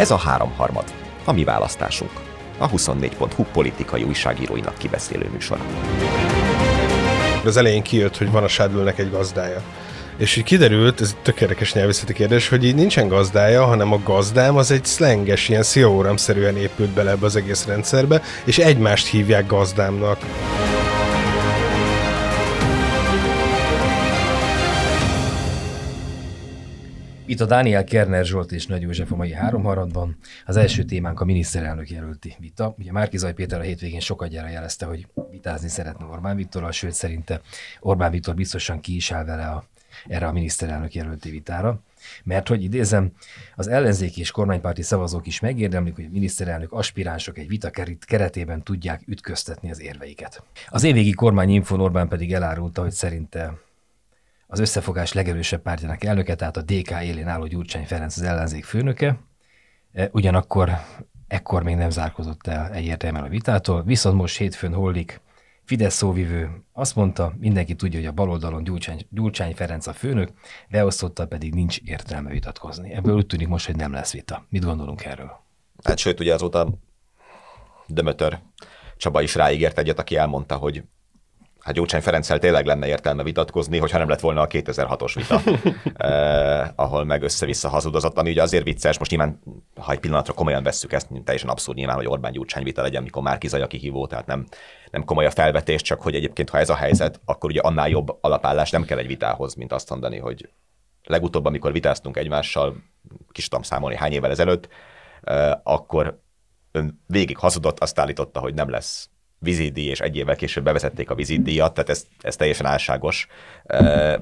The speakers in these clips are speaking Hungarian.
Ez a háromharmad, a mi választásunk. A 24.hu politikai újságíróinak kibeszélő műsora. Az elején kijött, hogy van a Shadownek egy gazdája. És így kiderült, ez egy tökéletes nyelvészeti kérdés, hogy így nincsen gazdája, hanem a gazdám az egy szlenges, ilyen szióramszerűen épült bele ebbe az egész rendszerbe, és egymást hívják gazdámnak. Itt a Dániel Kerner Zsolt és Nagy József a mai háromharadban. Az első témánk a miniszterelnök jelölti vita. Ugye Márkizaj Péter a hétvégén sokat gyere jelezte, hogy vitázni szeretne Orbán Viktorral, sőt szerinte Orbán Viktor biztosan ki is áll vele a, erre a miniszterelnök jelölti vitára. Mert hogy idézem, az ellenzéki és kormánypárti szavazók is megérdemlik, hogy a miniszterelnök aspiránsok egy vita keretében tudják ütköztetni az érveiket. Az évvégi kormányinfon Orbán pedig elárulta, hogy szerinte az összefogás legerősebb pártjának elnöke, tehát a DK élén álló Gyurcsány Ferenc az ellenzék főnöke. E, ugyanakkor ekkor még nem zárkozott el egyértelműen a vitától, viszont most hétfőn hollik Fidesz szóvivő azt mondta, mindenki tudja, hogy a baloldalon Gyurcsány, Gyurcsány Ferenc a főnök, beosztotta pedig nincs értelme vitatkozni. Ebből úgy tűnik most, hogy nem lesz vita. Mit gondolunk erről? Hát sőt, ugye azóta Dömötör Csaba is ráígért egyet, aki elmondta, hogy hát Gyurcsány Ferenccel tényleg lenne értelme vitatkozni, hogyha nem lett volna a 2006-os vita, eh, ahol meg össze-vissza hazudozott, ami ugye azért vicces, most nyilván, ha egy pillanatra komolyan vesszük ezt, teljesen abszurd nyilván, hogy Orbán Gyurcsány vita legyen, mikor már kizaj a kihívó, tehát nem, nem komoly a felvetés, csak hogy egyébként, ha ez a helyzet, akkor ugye annál jobb alapállás nem kell egy vitához, mint azt mondani, hogy legutóbb, amikor vitáztunk egymással, kis tudom számolni hány évvel ezelőtt, eh, akkor ön végig hazudott, azt állította, hogy nem lesz vízidíj, és egy évvel később bevezették a vízidíjat, tehát ez, ez teljesen álságos. Uh,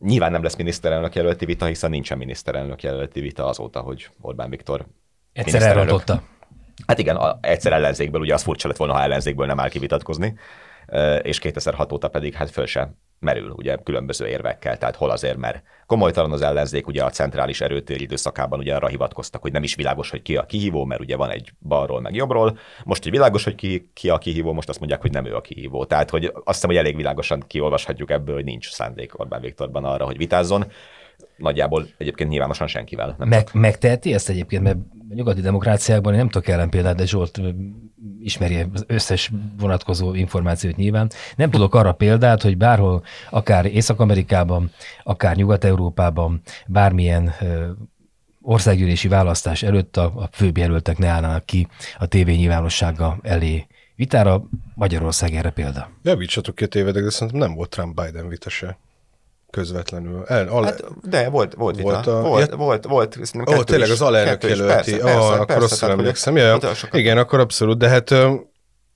nyilván nem lesz miniszterelnök jelölti vita, hiszen nincsen miniszterelnök jelölti vita azóta, hogy Orbán Viktor Egyszer elrontotta. Hát igen, egyszer ellenzékből, ugye az furcsa lett volna, ha ellenzékből nem áll kivitatkozni, és 2006 óta pedig hát föl se merül, ugye különböző érvekkel, tehát hol azért, mert komolytalan az ellenzék, ugye a centrális erőtér időszakában ugye arra hivatkoztak, hogy nem is világos, hogy ki a kihívó, mert ugye van egy balról meg jobbról, most, hogy világos, hogy ki, ki a kihívó, most azt mondják, hogy nem ő a kihívó. Tehát, hogy azt hiszem, hogy elég világosan kiolvashatjuk ebből, hogy nincs szándék Orbán Viktorban arra, hogy vitázzon nagyjából egyébként nyilvánosan senkivel. Nem Meg, megteheti ezt egyébként, mert a nyugati demokráciákban én nem tudok ellen példát, de Zsolt ismeri az összes vonatkozó információt nyilván. Nem tudok arra példát, hogy bárhol, akár Észak-Amerikában, akár Nyugat-Európában, bármilyen országgyűlési választás előtt a, a főbb jelöltek ne állnának ki a tévé nyilvánossága elé vitára. Magyarország erre példa. Javítsatok ki a tévedek, de szerintem nem volt Trump-Biden vita se közvetlenül. El, ale... hát, de volt, volt vita. Volt, a... volt, ja... volt, volt, volt Ó, tényleg az alelnök jelölti. Persze, persze, ah, akkor rosszul emlékszem. Ja, igen, akkor abszolút, de hát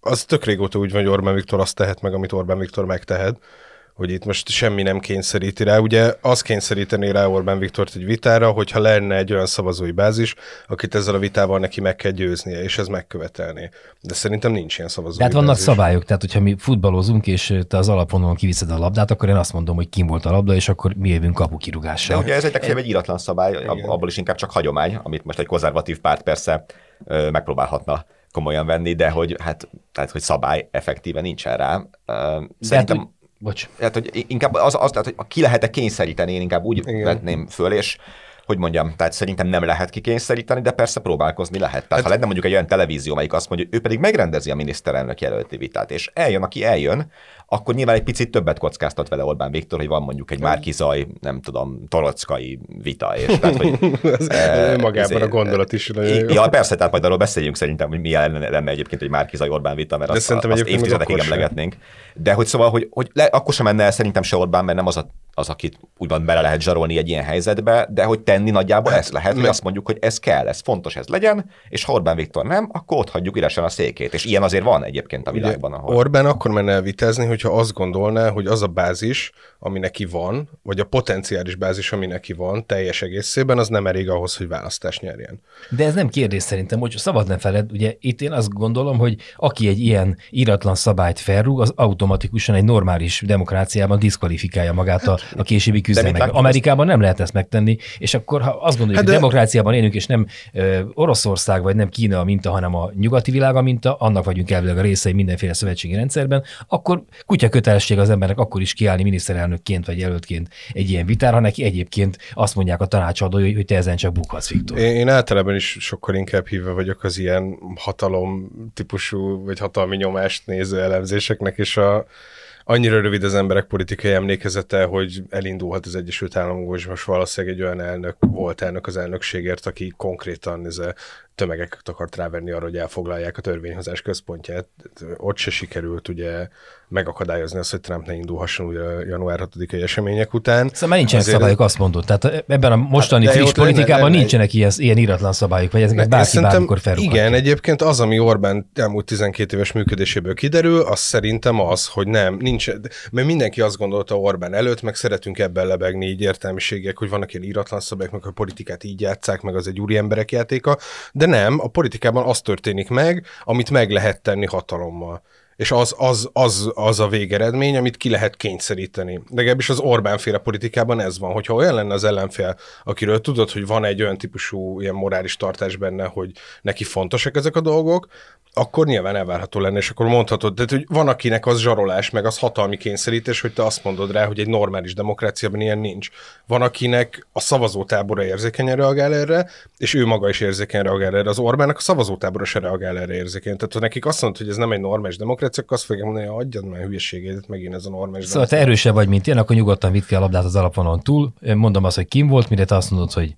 az tök régóta úgy van, hogy Orbán Viktor azt tehet meg, amit Orbán Viktor megtehet hogy itt most semmi nem kényszeríti rá. Ugye az kényszeríteni rá Orbán Viktort egy vitára, hogyha lenne egy olyan szavazói bázis, akit ezzel a vitával neki meg kell győznie, és ez megkövetelné. De szerintem nincs ilyen szavazói Tehát vannak bázis. szabályok, tehát hogyha mi futballozunk, és te az alapvonalon kiviszed a labdát, akkor én azt mondom, hogy kim volt a labda, és akkor mi jövünk kapukirugással. De ugye ez egy, egy íratlan szabály, Igen. abból is inkább csak hagyomány, amit most egy konzervatív párt persze megpróbálhatna komolyan venni, de hogy, hát, tehát, hogy szabály effektíve nincsen rá. Szerintem... Hát, Bocs. Tehát, hogy inkább az, az tehát, hogy ki lehet-e kényszeríteni, én inkább úgy Igen. vetném föl, és hogy mondjam, tehát szerintem nem lehet kikényszeríteni, de persze próbálkozni lehet. Tehát hát, ha lenne mondjuk egy olyan televízió, amelyik azt mondja, hogy ő pedig megrendezi a miniszterelnök jelölti vitát, és eljön, aki eljön, akkor nyilván egy picit többet kockáztat vele Orbán Viktor, hogy van mondjuk egy Márkizaj, nem tudom, torockai vita, és tehát, hogy... ez, e, magában a gondolat is nagyon Ja, persze, tehát majd arról beszéljünk szerintem, hogy milyen lenne, egyébként egy Márkizaj Orbán vita, mert azt, azt évtizedekig emlegetnénk. De hogy szóval, hogy, hogy le, akkor sem menne el szerintem se Orbán, mert nem az a az, akit úgymond bele lehet zsarolni egy ilyen helyzetbe, de hogy tenni nagyjából ezt lehet, hogy azt mondjuk, hogy ez kell, ez fontos, ez legyen, és ha Orbán Viktor nem, akkor ott hagyjuk üresen a székét. És ilyen azért van egyébként a világban. Ahol... Orbán akkor menne elvitázni, hogyha azt gondolná, hogy az a bázis, ami neki van, vagy a potenciális bázis, ami neki van teljes egészében, az nem elég ahhoz, hogy választást nyerjen. De ez nem kérdés szerintem, hogy szabad ne feled, ugye itt én azt gondolom, hogy aki egy ilyen íratlan szabályt felrúg, az automatikusan egy normális demokráciában diszkvalifikálja magát a a későbbi küzdelmek. Amerikában nem lehet ezt megtenni, és akkor ha azt gondoljuk, hát de... hogy demokráciában élünk, és nem ö, Oroszország vagy nem Kína a minta, hanem a nyugati világ a minta, annak vagyunk elvileg a részei mindenféle szövetségi rendszerben, akkor kutya kötelesség az embernek akkor is kiállni miniszterelnökként vagy jelöltként egy ilyen vitára, neki egyébként azt mondják a tanácsadói, hogy te ezen csak bukhatsz, Viktor. Én, én általában is sokkal inkább hívva vagyok az ilyen hatalom típusú, vagy hatalmi nyomást néző elemzéseknek, és a, annyira rövid az emberek politikai emlékezete, hogy elindulhat az Egyesült Államokból, és most valószínűleg egy olyan elnök volt elnök az elnökségért, aki konkrétan ez tömegeket akart rávenni arra, hogy elfoglalják a törvényhozás központját. Ott se sikerült ugye megakadályozni azt, hogy Trump ne indulhasson ugye január 6-ai események után. Szóval már nincsenek Azért szabályok, azt mondod. Tehát ebben a mostani hát, friss politikában lenne, nincsenek ilyen, ilyen iratlan szabályok, vagy ezeket bárki bármikor felrúghatja. Igen, egyébként az, ami Orbán elmúlt 12 éves működéséből kiderül, az szerintem az, hogy nem, nincs, mert mindenki azt gondolta Orbán előtt, meg szeretünk ebben lebegni így értelmiségek, hogy vannak ilyen iratlan szabályok, meg a politikát így játszák, meg az egy úri emberek játéka, de nem, a politikában az történik meg, amit meg lehet tenni hatalommal és az, az, az, az a végeredmény, amit ki lehet kényszeríteni. Legalábbis az Orbán féle politikában ez van, hogyha olyan lenne az ellenfél, akiről tudod, hogy van egy olyan típusú ilyen morális tartás benne, hogy neki fontosak ezek a dolgok, akkor nyilván elvárható lenne, és akkor mondhatod, de hogy van akinek az zsarolás, meg az hatalmi kényszerítés, hogy te azt mondod rá, hogy egy normális demokráciában ilyen nincs. Van akinek a szavazótábora érzékenyen reagál erre, és ő maga is érzékeny reagál erre. Az Orbánnak a szavazótábora se reagál erre érzékeny. Tehát ha nekik azt mondod, hogy ez nem egy normális demokrácia, akkor azt fogják mondani, hogy adjad már hülyeségét, megint ez a normális Szóval te erősebb vagy, mint én, akkor nyugodtan vitt ki a labdát az alapvonon túl. Mondom azt, hogy kim volt, mire te azt mondod, hogy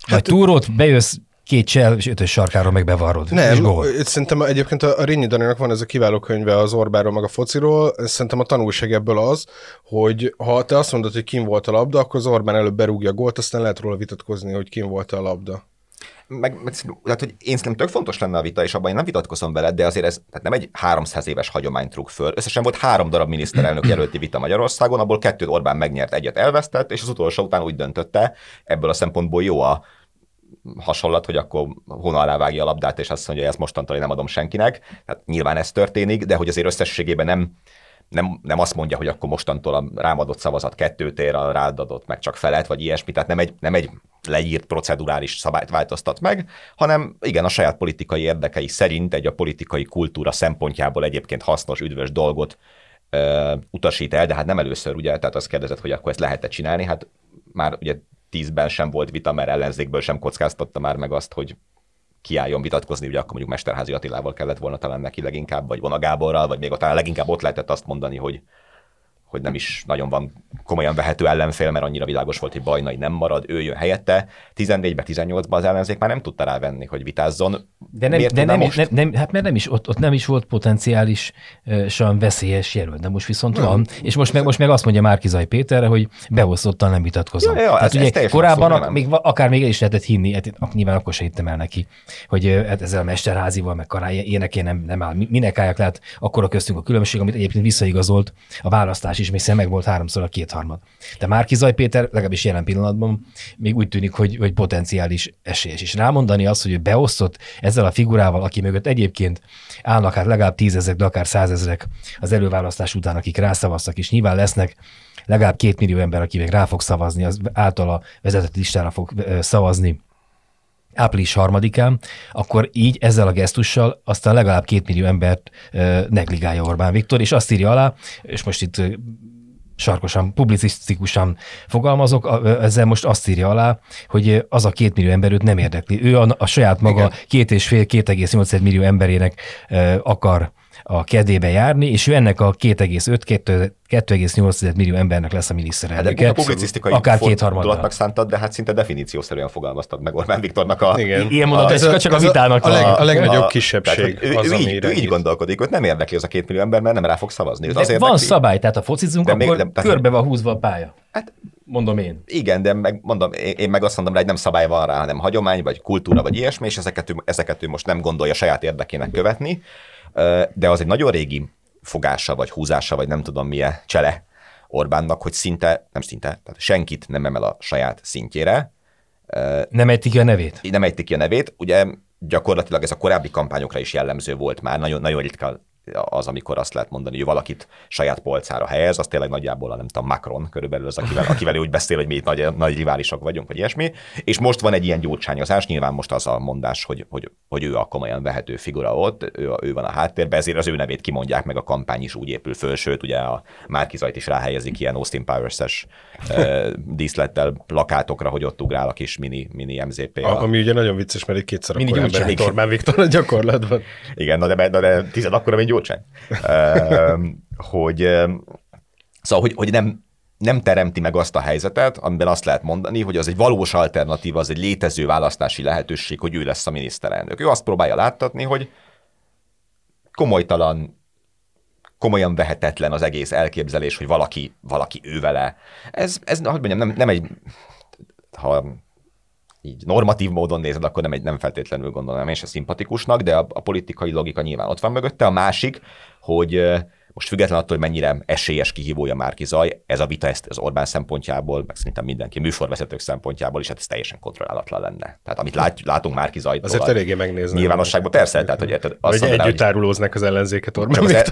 Hát, vagy túrót, bejössz, két csel, és ötös sarkáról meg bevarod. Nem, és gól. szerintem egyébként a Rényi Daninak van ez a kiváló könyve az Orbáról, meg a fociról. Szerintem a tanulság ebből az, hogy ha te azt mondod, hogy kim volt a labda, akkor az Orbán előbb berúgja a gólt, aztán lehet róla vitatkozni, hogy kim volt a labda meg, meg tehát, hogy én szerintem tök fontos lenne a vita, és abban én nem vitatkozom veled, de azért ez tehát nem egy 300 éves hagyományt trug föl. Összesen volt három darab miniszterelnök jelölti vita Magyarországon, abból kettőt Orbán megnyert, egyet elvesztett, és az utolsó után úgy döntötte, ebből a szempontból jó a hasonlat, hogy akkor hóna alá vágja a labdát, és azt mondja, hogy ezt mostantól én nem adom senkinek. Tehát nyilván ez történik, de hogy azért összességében nem, nem, nem azt mondja, hogy akkor mostantól a rámadott szavazat kettőt ér, a rád adott meg csak felet, vagy ilyesmi, tehát nem egy, nem egy leírt procedurális szabályt változtat meg, hanem igen, a saját politikai érdekei szerint egy a politikai kultúra szempontjából egyébként hasznos, üdvös dolgot ö, utasít el, de hát nem először, ugye, tehát azt kérdezett, hogy akkor ezt lehet-e csinálni, hát már ugye tízben sem volt vita, mert ellenzékből sem kockáztatta már meg azt, hogy kiálljon vitatkozni, ugye akkor mondjuk Mesterházi Attilával kellett volna talán neki leginkább, vagy Vona Gáborral, vagy még talán leginkább ott lehetett azt mondani, hogy hogy nem is nagyon van komolyan vehető ellenfél, mert annyira világos volt, hogy Bajnai nem marad, ő jön helyette. 14-ben, 18-ban az ellenzék már nem tudta rávenni, hogy vitázzon. De nem, de nem, most? nem, nem, hát mert nem is, ott, ott nem is volt potenciálisan veszélyes jelölt, de most viszont nem. van. És most meg, most meg azt mondja Márkizaj Péterre, hogy beosztottan nem vitatkozom. Ja, ja, Tehát ez, ugye ez korábban a, még, akár még el is lehetett hinni, hát, nyilván akkor se hittem el neki, hogy hát ezzel a Mesterházival, meg Karály, éneké nem, nem áll. Minek álljak lehet akkor a köztünk a különbség, amit egyébként visszaigazolt a választás is, még meg volt háromszor a kétharmad. De Márki Zaj Péter legalábbis jelen pillanatban még úgy tűnik, hogy, hogy potenciális esélyes. És rámondani azt, hogy ő beosztott ezzel a figurával, aki mögött egyébként állnak hát legalább tízezek, de akár százezrek az előválasztás után, akik rászavaztak, és nyilván lesznek legalább két millió ember, aki még rá fog szavazni, az általa vezetett listára fog szavazni április harmadikán, akkor így ezzel a gesztussal aztán legalább két millió embert negligálja Orbán Viktor, és azt írja alá, és most itt sarkosan, publicisztikusan fogalmazok, ezzel most azt írja alá, hogy az a két millió ember őt nem érdekli. Ő a, a saját maga Igen. két és fél, 2,8 millió emberének akar a kedébe járni, és ő ennek a 2,5-2,8 millió embernek lesz a miniszterelnöke. Hát, a publicisztikai akár kétharmadnak szántad, de hát szinte definíciószerűen fogalmaztad meg Orbán Viktornak a... Igen. Ilyen mondat, ez, csak a vitának a, a, leg, a legnagyobb a, kisebbség. Tehát, az, ő, így, ő így gondolkodik, őt nem érdekli az a két millió ember, mert nem rá fog szavazni. De azért van érdekli. szabály, tehát a focizunk, de akkor még, de, körbe van húzva a pálya. Hát mondom én. Igen, de meg, mondom, én meg azt mondom rá, hogy nem szabály van rá, hanem hagyomány, vagy kultúra, vagy ilyesmi, és ezeket, ezeket ő most nem gondolja saját érdekének követni de az egy nagyon régi fogása, vagy húzása, vagy nem tudom milyen csele Orbánnak, hogy szinte, nem szinte, tehát senkit nem emel a saját szintjére. Nem ejtik ki a nevét? Nem ejtik ki a nevét. Ugye gyakorlatilag ez a korábbi kampányokra is jellemző volt már, nagyon, nagyon ritka az, amikor azt lehet mondani, hogy valakit saját polcára helyez, az tényleg nagyjából a nem tudom, Macron körülbelül az, akivel, akivel úgy beszél, hogy mi itt nagy, nagy riválisok vagyunk, vagy ilyesmi. És most van egy ilyen gyógycsányozás, nyilván most az a mondás, hogy, hogy, hogy ő a komolyan vehető figura ott, ő, ő van a háttérben, ezért az ő nevét kimondják, meg a kampány is úgy épül föl, sőt, ugye a Márkizajt is ráhelyezik ilyen Austin Powers-es uh, díszlettel plakátokra, hogy ott ugrál a kis mini, mini MZP. A, ami ugye nagyon vicces, mert egy kétszer akkor ember, Orbán Viktor a gyakorlatban. Igen, na de, de, de tized akkor, mint gyógycsány. Uh, hogy, szóval, hogy, hogy nem, nem teremti meg azt a helyzetet, amiben azt lehet mondani, hogy az egy valós alternatíva, az egy létező választási lehetőség, hogy ő lesz a miniszterelnök. Ő azt próbálja láttatni, hogy komolytalan, komolyan vehetetlen az egész elképzelés, hogy valaki, valaki ő vele. Ez, ez hogy mondjam, nem, nem egy, ha így normatív módon nézed, akkor nem, egy, nem feltétlenül gondolom én se szimpatikusnak, de a, a politikai logika nyilván ott van mögötte. A másik, hogy most független attól, hogy mennyire esélyes kihívója Márki Zaj, ez a vita ezt az Orbán szempontjából, meg szerintem mindenki műsorvezetők szempontjából is, hát ez teljesen kontrollálatlan lenne. Tehát amit lát, látunk Márki Zaj. Azért eléggé megnézni. Nyilvánosságban persze, tehát hogy érted. Azt vagy együtt árulóznak az ellenzéket Orbán az, igen,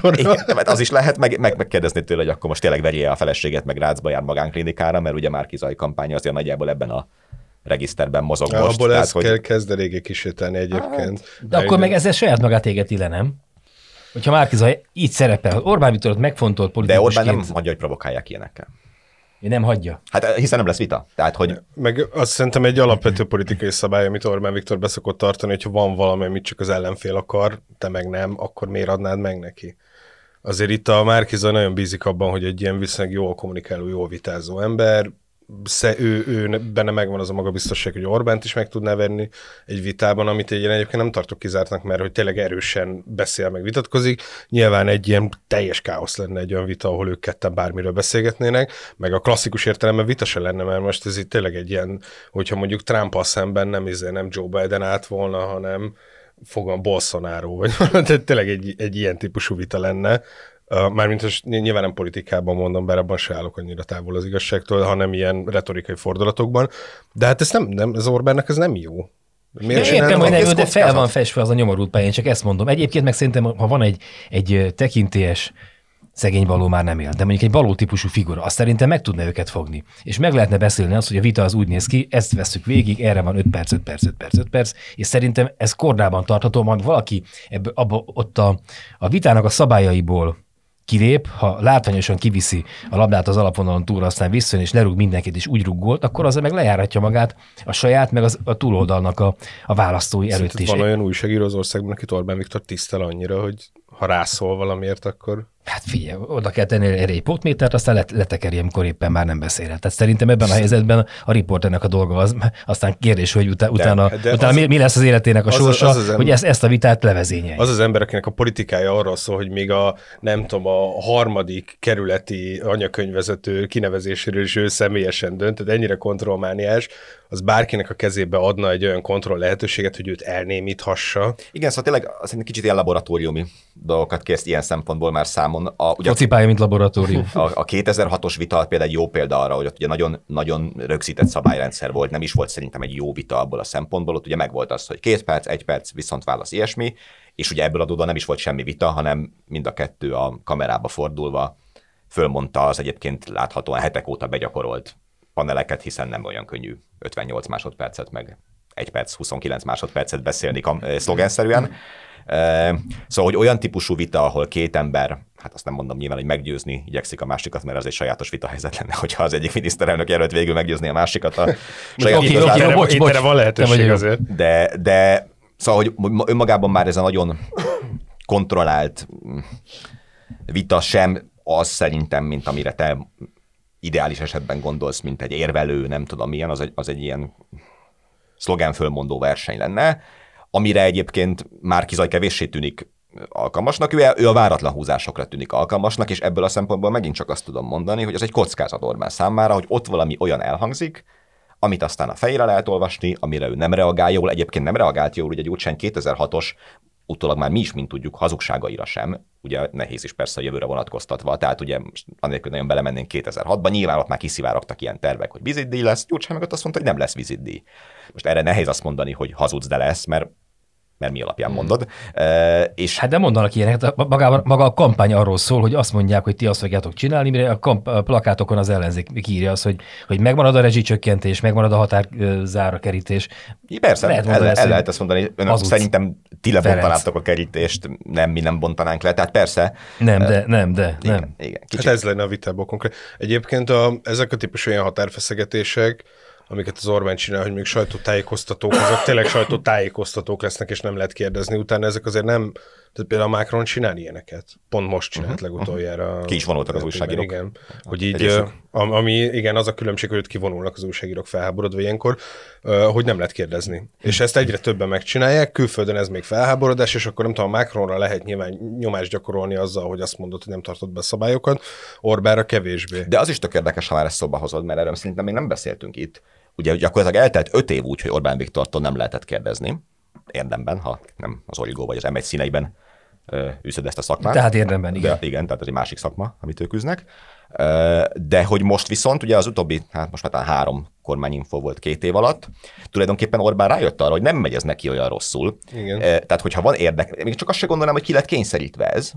az is lehet, meg, meg, megkérdezni tőle, hogy akkor most tényleg verje a feleséget, meg Rácba jár magánklinikára, mert ugye Márki Zaj kampánya azért nagyjából ebben a regiszterben mozog ja, most. Abból tehát, ez hogy... kezd eléggé kísérteni egyébként. Hát, de akkor meg ezzel saját magát égeti le, nem? Hogyha Márkizaj így szerepel, Orbán Viktorot megfontolt politikusként. De Orbán nem hagyja, hogy provokálják ilyenekkel. Én nem hagyja. Hát hiszen nem lesz vita. Tehát, hogy... Meg azt szerintem egy alapvető politikai szabály, amit Orbán Viktor beszokott tartani, hogyha van valami, amit csak az ellenfél akar, te meg nem, akkor miért adnád meg neki? Azért itt a Márkizaj nagyon bízik abban, hogy egy ilyen viszonylag jól kommunikáló, jól vitázó ember, ő, ő benne megvan az a magabiztosság, hogy Orbánt is meg tudná venni egy vitában, amit én egyébként nem tartok kizártnak, mert hogy tényleg erősen beszél, meg vitatkozik. Nyilván egy ilyen teljes káosz lenne egy olyan vita, ahol ők ketten bármiről beszélgetnének, meg a klasszikus értelemben vita se lenne, mert most ez itt tényleg egy ilyen, hogyha mondjuk trump szemben nem, izé, nem Joe Biden állt volna, hanem fogom Bolsonaro, vagy tehát tényleg egy, egy ilyen típusú vita lenne, Mármint most nyilván nem politikában mondom, bár abban se állok annyira távol az igazságtól, hanem ilyen retorikai fordulatokban. De hát ez nem, nem ez Orbánnak ez nem jó. Miért értem, hogy nem, de fel van festve az a nyomorult pályán, csak ezt mondom. Egyébként meg szerintem, ha van egy, egy tekintélyes szegény való már nem él, de mondjuk egy való típusú figura, azt szerintem meg tudna őket fogni. És meg lehetne beszélni azt, hogy a vita az úgy néz ki, ezt veszük végig, erre van 5 perc, 5 perc, 5 perc, 5 perc, és szerintem ez kordában tartható, majd valaki ebből, abba, ott a, a vitának a szabályaiból kilép, ha látványosan kiviszi a labdát az alapvonalon túl, aztán visszajön és lerúg mindenkit, és úgy ruggolt, akkor az meg lejáratja magát a saját, meg az, a túloldalnak a, a választói előtt is. Van olyan újságíró az országban, akit Orbán Viktor tisztel annyira, hogy ha rászól valamiért, akkor... Hát figyelj, oda kell tenni egy potmétert, aztán let, letekeri, amikor éppen már nem beszélhet. Tehát szerintem ebben a helyzetben a riporternek a dolga az, aztán kérdés, hogy utána, de, utána, de utána az, mi, lesz az életének a az, sorsa, az az ember, hogy ezt, ezt a vitát levezényelje. Az az ember, akinek a politikája arról szól, hogy még a, nem tudom, a harmadik kerületi anyakönyvezető kinevezéséről is ő személyesen dönt, tehát ennyire kontrollmániás, az bárkinek a kezébe adna egy olyan kontroll lehetőséget, hogy őt elnémíthassa. Igen, szóval tényleg azt kicsit ilyen laboratóriumi dolgokat kérsz ilyen szempontból már számon. A, ugye Focipálya, mint laboratórium. A, a 2006-os vita például egy jó példa arra, hogy ott ugye nagyon, nagyon rögzített szabályrendszer volt, nem is volt szerintem egy jó vita abból a szempontból, ott ugye megvolt az, hogy két perc, egy perc, viszont válasz ilyesmi, és ugye ebből adódóan nem is volt semmi vita, hanem mind a kettő a kamerába fordulva fölmondta az egyébként láthatóan hetek óta begyakorolt paneleket, hiszen nem olyan könnyű 58 másodpercet, meg 1 perc, 29 másodpercet beszélni kam- szlogenszerűen. Szóval, hogy olyan típusú vita, ahol két ember, hát azt nem mondom nyilván, hogy meggyőzni igyekszik a másikat, mert az egy sajátos vita helyzet lenne, hogyha az egyik miniszterelnök jelölt végül meggyőzni a másikat a saját okay, okay, bocs, bocs, van lehetőség azért. De, de szóval, hogy önmagában már ez a nagyon kontrollált vita sem az szerintem, mint amire te ideális esetben gondolsz, mint egy érvelő, nem tudom milyen, az egy, az egy ilyen szlogán fölmondó verseny lenne amire egyébként már kizaj kevéssé tűnik alkalmasnak, ő, ő a váratlan húzásokra tűnik alkalmasnak, és ebből a szempontból megint csak azt tudom mondani, hogy ez egy kockázat Orbán számára, hogy ott valami olyan elhangzik, amit aztán a fejére lehet olvasni, amire ő nem reagál jól, egyébként nem reagált jól, ugye Gyurcsány 2006-os, utólag már mi is, mint tudjuk, hazugságaira sem, ugye nehéz is persze a jövőre vonatkoztatva, tehát ugye anélkül nagyon belemennénk 2006-ban, nyilván ott már kiszivárogtak ilyen tervek, hogy vizitdíj lesz, Gyurcsány meg ott azt mondta, hogy nem lesz vizitdíj. Most erre nehéz azt mondani, hogy hazudsz, de lesz, mert mert mi alapján mm. mondod. E, és... Hát de mondanak ilyenek, maga, maga a kampány arról szól, hogy azt mondják, hogy ti azt fogjátok csinálni, mire a, kamp- a plakátokon az ellenzék írja azt, hogy, hogy megmarad a rezsicsökkentés, megmarad a határzára kerítés. Persze, lehet el, el, el lehet ezt mondani. Önök szerintem ti lebontanátok a kerítést, nem mi nem bontanánk le, tehát persze. Nem, de, nem, de, igen, nem. Igen, hát ez lenne a vitából konkrét. Egyébként a, ezek a típusú ilyen határfeszegetések, amiket az Orbán csinál, hogy még sajtótájékoztatók, azok tényleg sajtótájékoztatók lesznek, és nem lehet kérdezni. Utána ezek azért nem, tehát például a Macron csinál ilyeneket. Pont most csinált uh-huh. legutoljára. Ki is vonultak az újságírók. Igen. Hogy így, ami, igen, az a különbség, hogy kivonulnak az újságírók felháborodva ilyenkor, hogy nem lehet kérdezni. És ezt egyre többen megcsinálják, külföldön ez még felháborodás, és akkor nem tudom, a Macronra lehet nyilván nyomást gyakorolni azzal, hogy azt mondod, hogy nem tartott be szabályokat, Orbára kevésbé. De az is tök érdekes, ha már ezt szóba hozod, mert erről szerintem még nem beszéltünk itt. Ugye gyakorlatilag eltelt öt év úgy, hogy Orbán Viktortól nem lehetett kérdezni, érdemben, ha nem az Origó vagy az M1 színeiben űzöd ezt a szakmát. Tehát érdemben, igen. De, igen, tehát ez egy másik szakma, amit ők üznek. De hogy most viszont, ugye az utóbbi, hát most már három kormányinfo volt két év alatt, tulajdonképpen Orbán rájött arra, hogy nem megy ez neki olyan rosszul. Igen. Tehát, hogyha van érdek, még csak azt se gondolnám, hogy ki lett kényszerítve ez,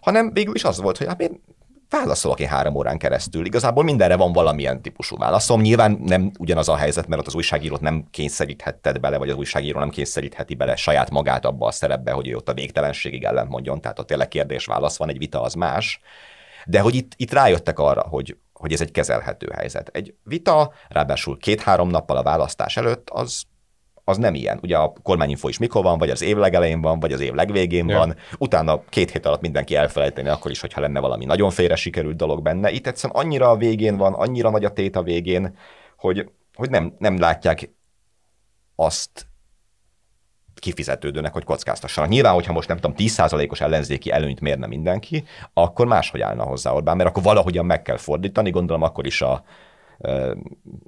hanem végül is az volt, hogy hát én válaszolok én három órán keresztül. Igazából mindenre van valamilyen típusú válaszom. Nyilván nem ugyanaz a helyzet, mert ott az újságírót nem kényszeríthetted bele, vagy az újságíró nem kényszerítheti bele saját magát abba a szerepbe, hogy ő ott a végtelenségig ellent mondjon. Tehát ott tényleg kérdés-válasz van, egy vita az más. De hogy itt, itt rájöttek arra, hogy, hogy ez egy kezelhető helyzet. Egy vita, ráadásul két-három nappal a választás előtt, az az nem ilyen. Ugye a kormányinfo is mikor van, vagy az év legelején van, vagy az év legvégén ja. van. Utána két hét alatt mindenki elfelejteni, akkor is, hogyha lenne valami nagyon félre sikerült dolog benne. Itt egyszerűen annyira a végén van, annyira nagy a tét a végén, hogy, hogy nem, nem látják azt kifizetődőnek, hogy kockáztassanak. Nyilván, hogyha most nem tudom, 10%-os ellenzéki előnyt mérne mindenki, akkor máshogy állna hozzá Orbán, mert akkor valahogyan meg kell fordítani, gondolom akkor is a,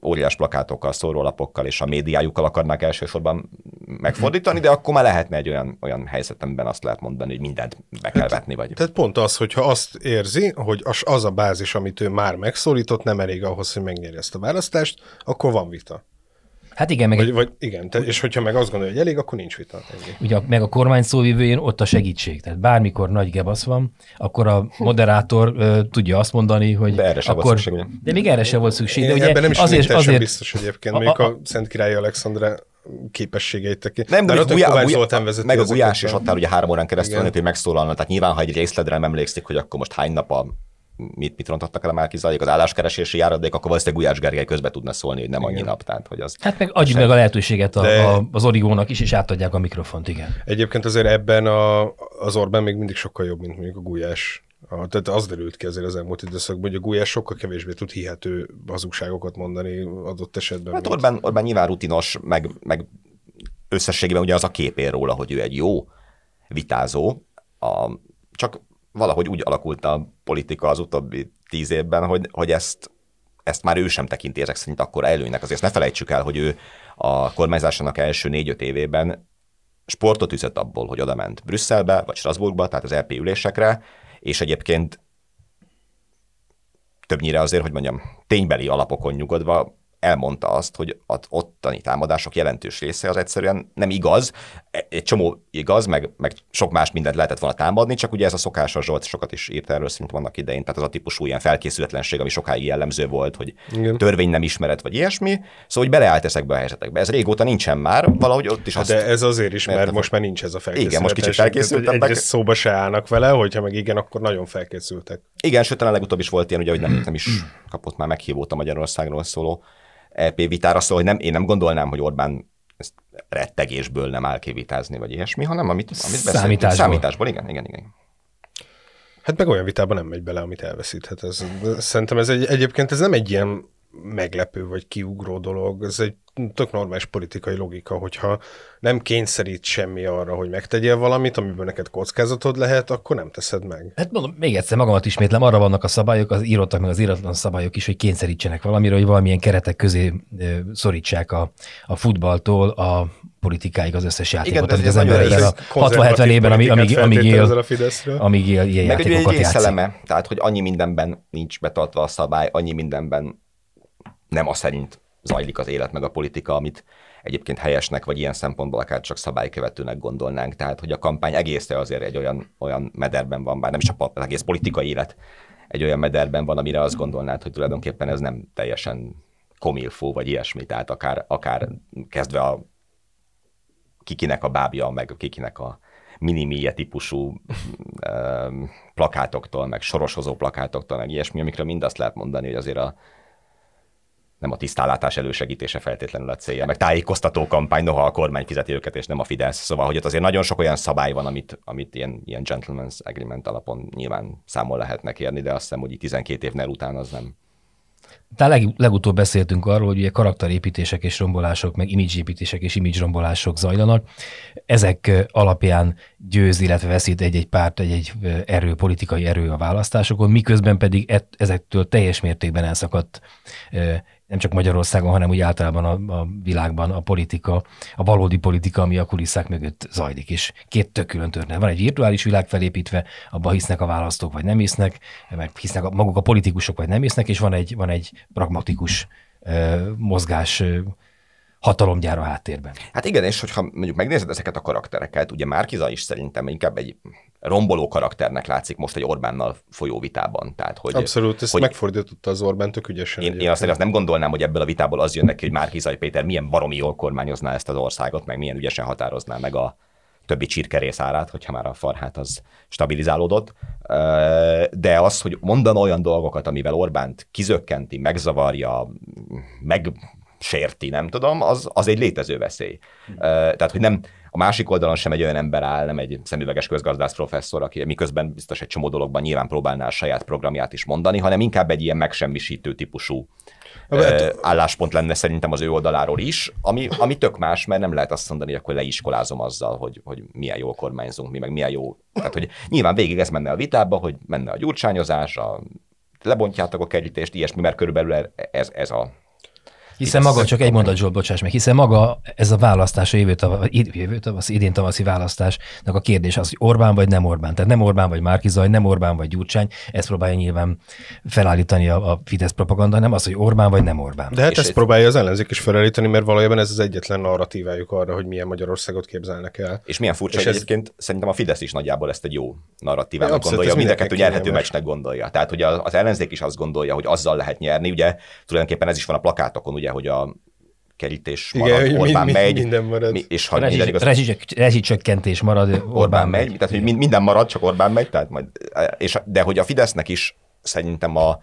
óriás plakátokkal, szórólapokkal és a médiájukkal akarnák elsősorban megfordítani, de akkor már lehetne egy olyan, olyan helyzet, amiben azt lehet mondani, hogy mindent be kell vetni. Vagy... Tehát pont az, hogyha azt érzi, hogy az, az a bázis, amit ő már megszólított, nem elég ahhoz, hogy megnyerje ezt a választást, akkor van vita. Hát igen, meg... Vagy, vagy igen, te, és hogyha meg azt gondolja, hogy elég, akkor nincs vita. Ennyi. Ugye meg a kormány szóvivőjén ott a segítség. Tehát bármikor nagy gebasz van, akkor a moderátor tudja azt mondani, hogy de erre akkor... volt szükség. De még erre sem volt szükség. De ugye ebben nem is azért, azért... biztos egyébként, a, a, a Szent Király Alexandra képességeit teki. Nem, de Gulyá, Gulyá, Zoltán vezeti meg a Gulyás is ott áll ugye három órán keresztül, hogy megszólalna. Tehát nyilván, ha egy részledre nem emlékszik, hogy akkor most hány nap a mit, mit rontottak el a Márkizajék, az álláskeresési járadék, akkor valószínűleg Gulyás Gergely közbe tudna szólni, hogy nem annyi nap. Tehát, hogy az hát meg adjuk meg a lehetőséget a, De... a, az origónak is, és átadják a mikrofont, igen. Egyébként azért ebben a, az Orbán még mindig sokkal jobb, mint mondjuk a Gulyás. A, tehát az derült ki azért az elmúlt időszakban, hogy a Gulyás sokkal kevésbé tud hihető hazugságokat mondani adott esetben. Hát Orbán, Orbán nyilván rutinos, meg, meg összességében ugye az a képér róla, hogy ő egy jó vitázó, a, csak valahogy úgy alakult a politika az utóbbi tíz évben, hogy, hogy ezt, ezt már ő sem tekinti ezek szerint akkor előnynek. Azért ne felejtsük el, hogy ő a kormányzásának első négy-öt évében sportot üzött abból, hogy oda ment Brüsszelbe, vagy Strasbourgba, tehát az LP ülésekre, és egyébként többnyire azért, hogy mondjam, ténybeli alapokon nyugodva elmondta azt, hogy az ottani támadások jelentős része az egyszerűen nem igaz. Egy csomó igaz, meg, meg sok más mindent lehetett volna támadni, csak ugye ez a szokásos Zsolt sokat is írt erről szerintem vannak idején, tehát az a típusú ilyen felkészületlenség, ami sokáig jellemző volt, hogy Igen. törvény nem ismeret, vagy ilyesmi. Szóval, hogy beleállt ezekbe a helyzetekbe. Ez régóta nincsen már, valahogy ott is azt... De ez azért is, mert, mert most már nincs ez a felkészület. Igen, most kicsit felkészültek. Egy szóba se állnak vele, hogyha meg igen, akkor nagyon felkészültek. Igen, sőt, talán legutóbb is volt ilyen, ugye, hogy nem, nem is kapott már meghívót a Magyarországról szóló EP vitára, szóval hogy nem, én nem gondolnám, hogy Orbán ezt rettegésből nem áll kivitázni, vagy ilyesmi, hanem amit, amit Számításból. Számításból, igen, igen, igen. Hát meg olyan vitában nem megy bele, amit elveszíthet. Ez, szerintem ez egy, egyébként ez nem egy ilyen meglepő vagy kiugró dolog, ez egy tök normális politikai logika, hogyha nem kényszerít semmi arra, hogy megtegyél valamit, amiből neked kockázatod lehet, akkor nem teszed meg. Hát mondom, még egyszer magamat ismétlem, arra vannak a szabályok, az írottak meg az íratlan szabályok is, hogy kényszerítsenek valamire, hogy valamilyen keretek közé szorítsák a, a futballtól a politikáig az összes játékot, amit az ember a 60-70 évben, amíg, amíg, amíg él, amíg él ilyen Meg játékokat egy játszik. tehát hogy annyi mindenben nincs betartva a szabály, annyi mindenben nem a szerint zajlik az élet meg a politika, amit egyébként helyesnek, vagy ilyen szempontból akár csak szabálykövetőnek gondolnánk. Tehát, hogy a kampány egésze azért egy olyan, olyan mederben van, bár nem is az egész politikai élet egy olyan mederben van, amire azt gondolnád, hogy tulajdonképpen ez nem teljesen komilfó, vagy ilyesmi, tehát akár, akár kezdve a kikinek a bábja, meg kikinek a minimíje típusú plakátoktól, meg soroshozó plakátoktól, meg ilyesmi, amikről mind azt lehet mondani, hogy azért a, nem a tisztálátás elősegítése feltétlenül a célja, meg tájékoztató kampány, noha a kormány fizeti őket, és nem a Fidesz. Szóval, hogy ott azért nagyon sok olyan szabály van, amit, amit ilyen, ilyen gentleman's agreement alapon nyilván számol lehetnek érni, de azt hiszem, hogy 12 évnél után az nem, tehát leg, legutóbb beszéltünk arról, hogy ugye karakterépítések és rombolások, meg imidzsépítések és image rombolások zajlanak. Ezek alapján győz, illetve veszít egy-egy párt, egy-egy erő, politikai erő a választásokon, miközben pedig ezektől teljes mértékben elszakadt nem csak Magyarországon, hanem úgy általában a, a világban a politika, a valódi politika, ami a kulisszák mögött zajlik, és két tök külön történet. Van egy virtuális világ felépítve, abban hisznek a választók, vagy nem hisznek, meg hisznek a, maguk a politikusok, vagy nem hisznek, és van egy, van egy pragmatikus uh, mozgás uh, hatalomgyár a háttérben. Hát igen, és hogyha mondjuk megnézed ezeket a karaktereket, ugye Márkiza is szerintem inkább egy romboló karakternek látszik most egy Orbánnal folyó vitában. Tehát, hogy, Abszolút, ezt hogy megfordította az Orbán tök ügyesen. Én, én azt, azt nem gondolnám, hogy ebből a vitából az jön neki, hogy Márkizai Péter milyen baromi jól kormányozná ezt az országot, meg milyen ügyesen határozná meg a többi csirkerész árát, hogyha már a farhát az stabilizálódott. De az, hogy mondana olyan dolgokat, amivel Orbánt kizökkenti, megzavarja, meg sérti, nem tudom, az, az egy létező veszély. Hm. Tehát, hogy nem, a másik oldalon sem egy olyan ember áll, nem egy szemüveges közgazdász professzor, aki miközben biztos egy csomó dologban nyilván próbálná a saját programját is mondani, hanem inkább egy ilyen megsemmisítő típusú hát, álláspont lenne szerintem az ő oldaláról is, ami, ami tök más, mert nem lehet azt mondani, hogy akkor leiskolázom azzal, hogy, hogy milyen jól kormányzunk mi, meg milyen jó. Tehát, hogy nyilván végig ez menne a vitába, hogy menne a gyurcsányozás, a lebontjátok a kerítést, ilyesmi, mert körülbelül ez, ez a hiszen maga, csak egy mondat Zsolt, bocsáss meg, hiszen maga ez a választás, a jövő, tavasz, jövő tavasz, idén tavaszi választásnak a kérdés az, hogy Orbán vagy nem Orbán. Tehát nem Orbán vagy Márkizaj, nem Orbán vagy Gyurcsány, ezt próbálja nyilván felállítani a, a Fidesz propaganda, nem az, hogy Orbán vagy nem Orbán. De hát és ezt ez... próbálja az ellenzék is felállítani, mert valójában ez az egyetlen narratívájuk arra, hogy milyen Magyarországot képzelnek el. És milyen furcsa, és ez... egyébként szerintem a Fidesz is nagyjából ezt egy jó narratívának gondolja, mindenket nyerhető meccsnek gondolja. Tehát, hogy az ellenzék is azt gondolja, hogy azzal lehet nyerni, ugye tulajdonképpen ez is van a plakátokon, ugye, hogy a kerítés marad, Igen, Orbán mind, megy, minden marad. Mi, és ha Rezsi, igaz, rezsicsökkentés marad, Orbán, Orbán megy. megy. Tehát, hogy minden marad, csak Orbán megy, tehát majd, és, de hogy a Fidesznek is szerintem a,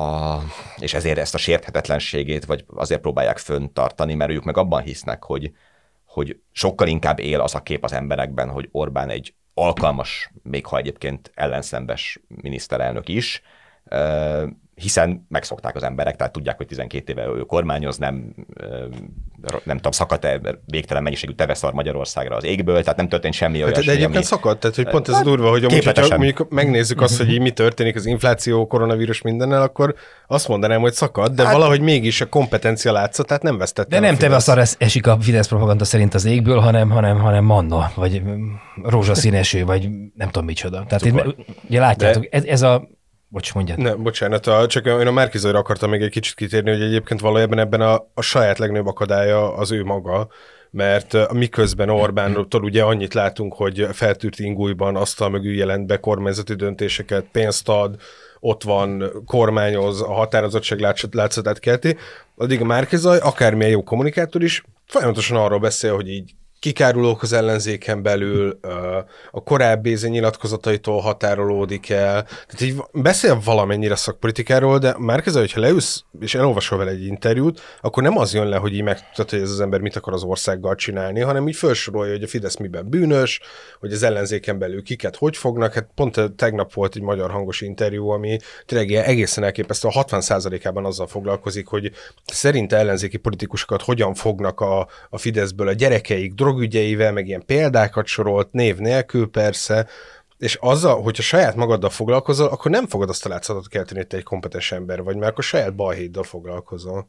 a, és ezért ezt a sérthetetlenségét, vagy azért próbálják föntartani, mert ők meg abban hisznek, hogy, hogy sokkal inkább él az a kép az emberekben, hogy Orbán egy alkalmas, még ha egyébként ellenszembes miniszterelnök is, hiszen megszokták az emberek, tehát tudják, hogy 12 éve ő kormányoz, nem, nem tudom, szakadt-e végtelen mennyiségű teveszar Magyarországra az égből, tehát nem történt semmi hát, De egyébként ami... szakadt, tehát hogy pont ez a durva, hogy amúgy, hogyha mondjuk megnézzük azt, hogy így mi történik az infláció, koronavírus mindennel, akkor azt mondanám, hogy szakadt, de hát, valahogy mégis a kompetencia látszott, tehát nem vesztette. De nem teveszar esik a Fidesz propaganda szerint az égből, hanem, hanem, hanem manna, vagy rózsaszín eső, vagy nem tudom micsoda. Tehát itt, ugye látjátok, ez, ez a Bocs, mondjad. Ne, bocsánat, a, csak én a Márkizajra akartam még egy kicsit kitérni, hogy egyébként valójában ebben a, a saját legnagyobb akadálya az ő maga, mert miközben Orbántól ugye annyit látunk, hogy feltűrt ingújban asztal mögül jelent be kormányzati döntéseket, pénzt ad, ott van, kormányoz, a határozottság látszatát kelti, addig a Márkizaj, akármilyen jó kommunikátor is, folyamatosan arról beszél, hogy így kikárulók az ellenzéken belül, a korábbi nyilatkozataitól határolódik el. Tehát így beszél valamennyire szakpolitikáról, de már kezdve, hogyha leülsz és elolvasol vele egy interjút, akkor nem az jön le, hogy így megtudod, hogy ez az ember mit akar az országgal csinálni, hanem így felsorolja, hogy a Fidesz miben bűnös, hogy az ellenzéken belül kiket hogy fognak. Hát pont tegnap volt egy magyar hangos interjú, ami tényleg egészen elképesztő, a 60%-ában azzal foglalkozik, hogy szerint ellenzéki politikusokat hogyan fognak a, a Fideszből a gyerekeik, drog drogügyeivel, meg ilyen példákat sorolt, név nélkül persze, és azzal, hogyha saját magaddal foglalkozol, akkor nem fogod azt a látszatot kelteni, hogy te egy kompetens ember vagy, mert akkor saját balhéddal foglalkozol.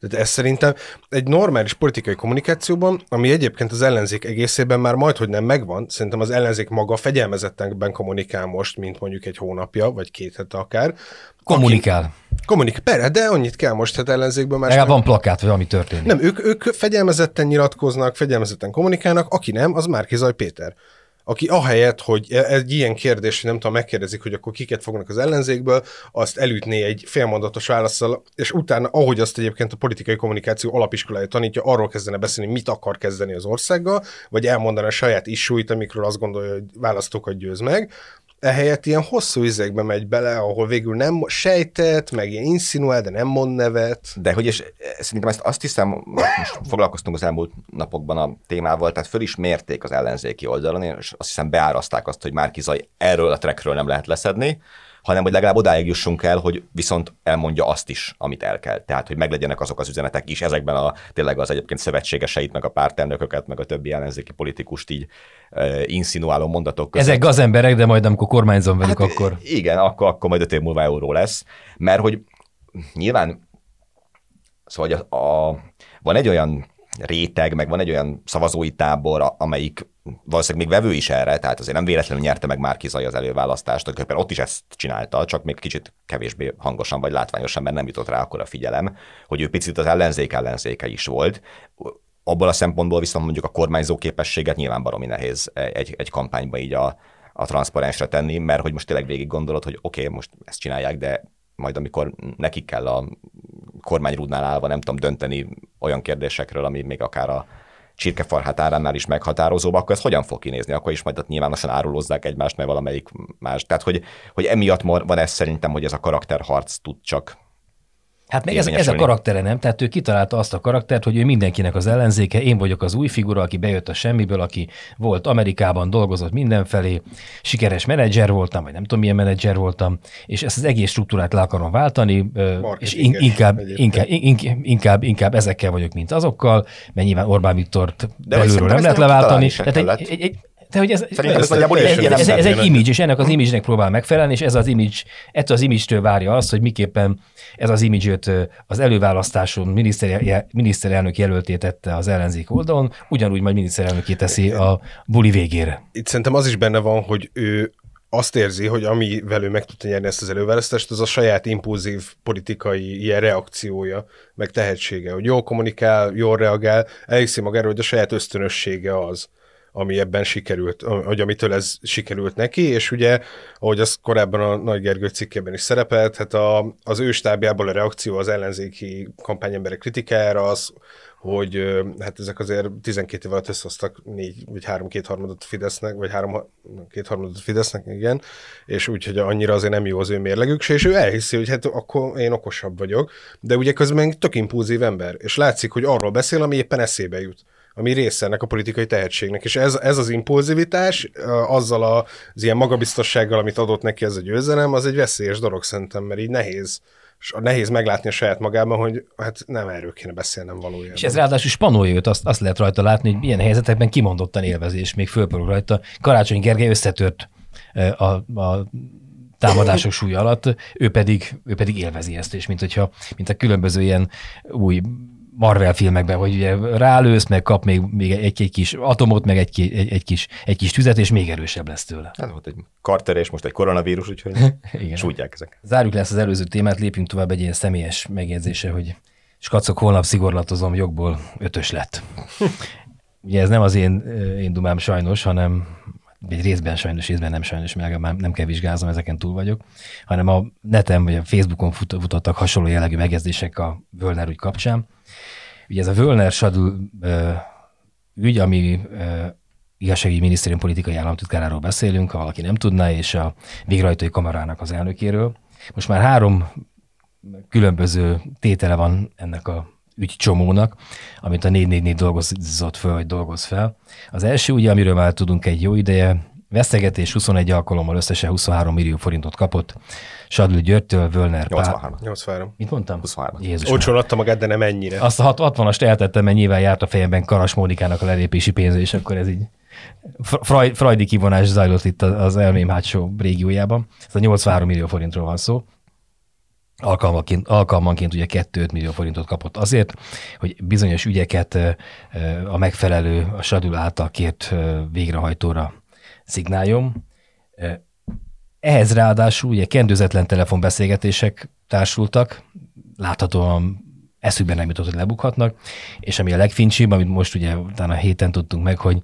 Tehát ez szerintem egy normális politikai kommunikációban, ami egyébként az ellenzék egészében már majd, hogy nem megvan, szerintem az ellenzék maga fegyelmezettenben kommunikál most, mint mondjuk egy hónapja, vagy két hete akár. Kommunikál. Aki, kommunik, persze, de annyit kell most, hát ellenzékben már. Legalább van plakát, vagy ami történik. Nem, ők, ők fegyelmezetten nyilatkoznak, fegyelmezetten kommunikálnak, aki nem, az Márkizaj Péter aki ahelyett, hogy e- egy ilyen kérdés, nem tudom, megkérdezik, hogy akkor kiket fognak az ellenzékből, azt elütné egy félmondatos válaszsal, és utána, ahogy azt egyébként a politikai kommunikáció alapiskolája tanítja, arról kezdene beszélni, mit akar kezdeni az országgal, vagy elmondani a saját isúit, amikről azt gondolja, hogy választókat győz meg, ehelyett ilyen hosszú izékbe megy bele, ahol végül nem sejtett, meg ilyen insinuál, de nem mond nevet. De hogy és szerintem ezt azt hiszem, most foglalkoztunk az elmúlt napokban a témával, tehát föl is mérték az ellenzéki oldalon, és azt hiszem beáraszták azt, hogy már Zaj erről a trackről nem lehet leszedni, hanem hogy legalább odáig jussunk el, hogy viszont elmondja azt is, amit el kell. Tehát, hogy meglegyenek azok az üzenetek is ezekben a tényleg az egyébként szövetségeseit, meg a pártelnököket, meg a többi ellenzéki politikust így uh, insinuáló mondatok között. Ezek az emberek, de majd amikor kormányzom velük, hát, akkor... Igen, akkor, akkor majd öt év múlva euró lesz. Mert hogy nyilván szóval a, a, van egy olyan réteg, meg van egy olyan szavazói tábor, amelyik valószínűleg még vevő is erre, tehát azért nem véletlenül nyerte meg már Zaj az előválasztást, tulajdonképpen ott is ezt csinálta, csak még kicsit kevésbé hangosan vagy látványosan, mert nem jutott rá akkor a figyelem, hogy ő picit az ellenzék ellenzéke is volt. Abból a szempontból viszont mondjuk a kormányzó képességet nyilván baromi nehéz egy, egy kampányba így a, a transzparensre tenni, mert hogy most tényleg végig gondolod, hogy oké, okay, most ezt csinálják, de majd amikor nekik kell a kormányrúdnál állva, nem tudom, dönteni olyan kérdésekről, ami még akár a csirkefarhát áránál is meghatározóbb, akkor ez hogyan fog kinézni? Akkor is majd ott nyilvánosan árulozzák egymást, mert valamelyik más. Tehát, hogy, hogy emiatt van ez szerintem, hogy ez a karakterharc tud csak Hát meg ez, ez a karaktere nem, tehát ő kitalálta azt a karaktert, hogy ő mindenkinek az ellenzéke, én vagyok az új figura, aki bejött a semmiből, aki volt Amerikában, dolgozott mindenfelé, sikeres menedzser voltam, vagy nem tudom milyen menedzser voltam, és ezt az egész struktúrát le akarom váltani, és in, inkább, inkább, inkább, inkább, inkább ezekkel vagyok, mint azokkal, mert nyilván Orbán Viktort De belülről nem lehet leváltani. Tehát egy, egy, egy, de hogy ez, ez, ez, ez, ez, ez egy image, és ennek az image-nek próbál megfelelni, és ez az image, ettől az image-től várja azt, hogy miképpen ez az image az előválasztáson miniszter, miniszterelnök jelölté tette az ellenzék oldalon, ugyanúgy majd miniszterelnöké teszi a buli végére. Itt szerintem az is benne van, hogy ő azt érzi, hogy ami velő meg tudta nyerni ezt az előválasztást, az a saját impulzív politikai ilyen reakciója, meg tehetsége, hogy jól kommunikál, jól reagál, elhiszi magáról, hogy a saját ösztönössége az, ami ebben sikerült, hogy amitől ez sikerült neki, és ugye, ahogy az korábban a Nagy Gergő cikkében is szerepelt, hát a, az ő stábjából a reakció az ellenzéki kampányemberek kritikájára az, hogy hát ezek azért 12 év alatt összehoztak négy vagy három kétharmadot Fidesznek, vagy három kétharmadot Fidesznek, igen, és úgyhogy annyira azért nem jó az ő mérlegük, és ő elhiszi, hogy hát akkor én okosabb vagyok, de ugye közben tök impulzív ember, és látszik, hogy arról beszél, ami éppen eszébe jut ami része ennek a politikai tehetségnek. És ez, ez az impulzivitás, azzal az ilyen magabiztossággal, amit adott neki ez a győzelem, az egy veszélyes dolog szerintem, mert így nehéz és nehéz meglátni a saját magában, hogy hát nem erről kéne beszélnem valójában. És ez ráadásul spanolja őt, azt, azt lehet rajta látni, hogy milyen helyzetekben kimondottan élvezi, és még fölpörög rajta. Karácsony Gergely összetört a, a támadások súlya alatt, ő pedig, ő pedig élvezi ezt, és mint hogyha, mint a különböző ilyen új Marvel filmekben, hogy ugye rálősz, meg kap még, még egy, egy kis atomot, meg egy, egy, egy, kis, egy kis tüzet, és még erősebb lesz tőle. Hát volt egy Carter, és most egy koronavírus, úgyhogy Igen. sújtják ezek. Zárjuk lesz az előző témát, lépjünk tovább egy ilyen személyes megjegyzése, hogy skacok, holnap szigorlatozom, jogból ötös lett. ugye ez nem az én, én dumám sajnos, hanem egy részben sajnos, részben nem sajnos, mert már nem kell vizsgázom, ezeken túl vagyok, hanem a neten vagy a Facebookon fut, futottak hasonló jellegű megjegyzések a Völner ügy kapcsán. Ugye ez a Völner Sadl ügy, ami igazságügyi minisztérium politikai államtitkáráról beszélünk, ha valaki nem tudná, és a végrehajtói kamarának az elnökéről. Most már három különböző tétele van ennek a ügycsomónak, amit a 444 dolgozott föl, vagy dolgoz fel. Az első ugye, amiről már tudunk egy jó ideje, vesztegetés 21 alkalommal összesen 23 millió forintot kapott. Sadlő Györgytől, Völner 83. 83. Mit mondtam? 23. Jézus Olcsón adta magát, de nem ennyire. Azt a 60-ast eltettem, mert nyilván járt a fejemben Karas Mónikának a lelépési pénze, és akkor ez így Freud, Freudi kivonás zajlott itt az elmém hátsó régiójában. Ez a 83 millió forintról van szó. Alkalmanként, alkalmanként ugye 2 millió forintot kapott azért, hogy bizonyos ügyeket a megfelelő, a Sadul által kért végrehajtóra szignáljon. Ehhez ráadásul ugye kendőzetlen telefonbeszélgetések társultak, láthatóan eszükben nem jutott, hogy lebukhatnak, és ami a legfincsibb, amit most ugye utána héten tudtunk meg, hogy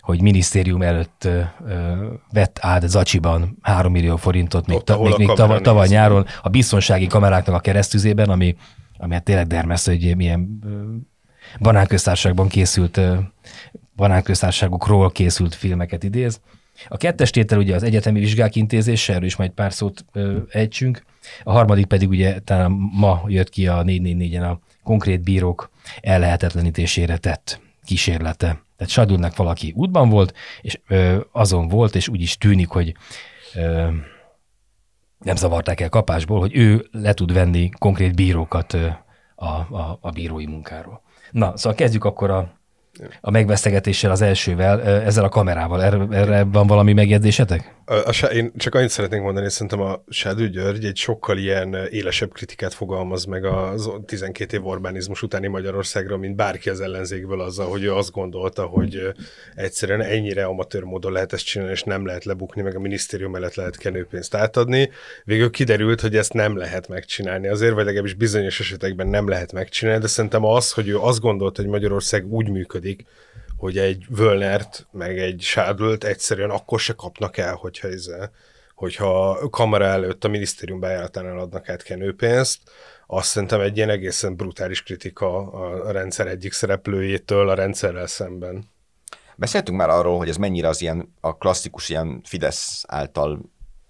hogy minisztérium előtt ö, ö, vett át Zacsiban 3 millió forintot még, ta, még, még tavaly, tavaly nyáron a biztonsági kameráknak a keresztüzében, ami, ami hát tényleg dermesz, hogy milyen banánköztársaságban készült, banánköztársaságokról készült filmeket idéz. A kettes tétel ugye az egyetemi vizsgák intézése, erről is majd pár szót ö, ejtsünk. A harmadik pedig ugye talán ma jött ki a 444-en a konkrét bírók ellehetetlenítésére tett kísérlete. Tehát Sadulnak valaki útban volt, és ö, azon volt, és úgy is tűnik, hogy ö, nem zavarták el kapásból, hogy ő le tud venni konkrét bírókat ö, a, a, a bírói munkáról. Na, szóval kezdjük akkor a, a megvesztegetéssel az elsővel, ezzel a kamerával. Erre, erre van valami megjegyzésetek? A, a, én csak annyit szeretnék mondani, hogy szerintem a Sádő György egy sokkal ilyen élesebb kritikát fogalmaz meg a 12 év Orbánizmus utáni Magyarországra, mint bárki az ellenzékből azzal, hogy ő azt gondolta, hogy egyszerűen ennyire amatőr módon lehet ezt csinálni, és nem lehet lebukni, meg a minisztérium mellett lehet kenőpénzt átadni. Végül kiderült, hogy ezt nem lehet megcsinálni. Azért, vagy legalábbis bizonyos esetekben nem lehet megcsinálni, de szerintem az, hogy ő azt gondolta, hogy Magyarország úgy működik, hogy egy Völnert, meg egy Sádölt egyszerűen akkor se kapnak el, hogyha, ez, hogyha kamera előtt a minisztérium bejáratánál adnak át kenőpénzt, azt szerintem egy ilyen egészen brutális kritika a rendszer egyik szereplőjétől a rendszerrel szemben. Beszéltünk már arról, hogy ez mennyire az ilyen a klasszikus ilyen Fidesz által